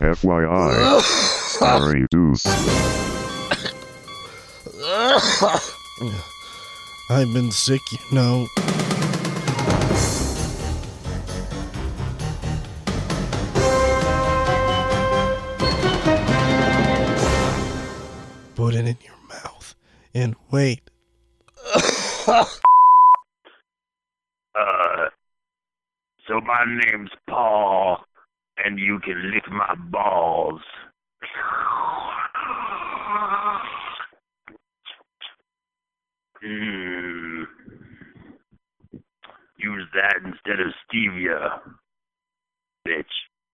FYI. Sorry, Deuce. I've been sick, you know. Put it in your mouth and wait. Uh, so my name's Paul, and you can lick my balls. Mm. Use that instead of stevia.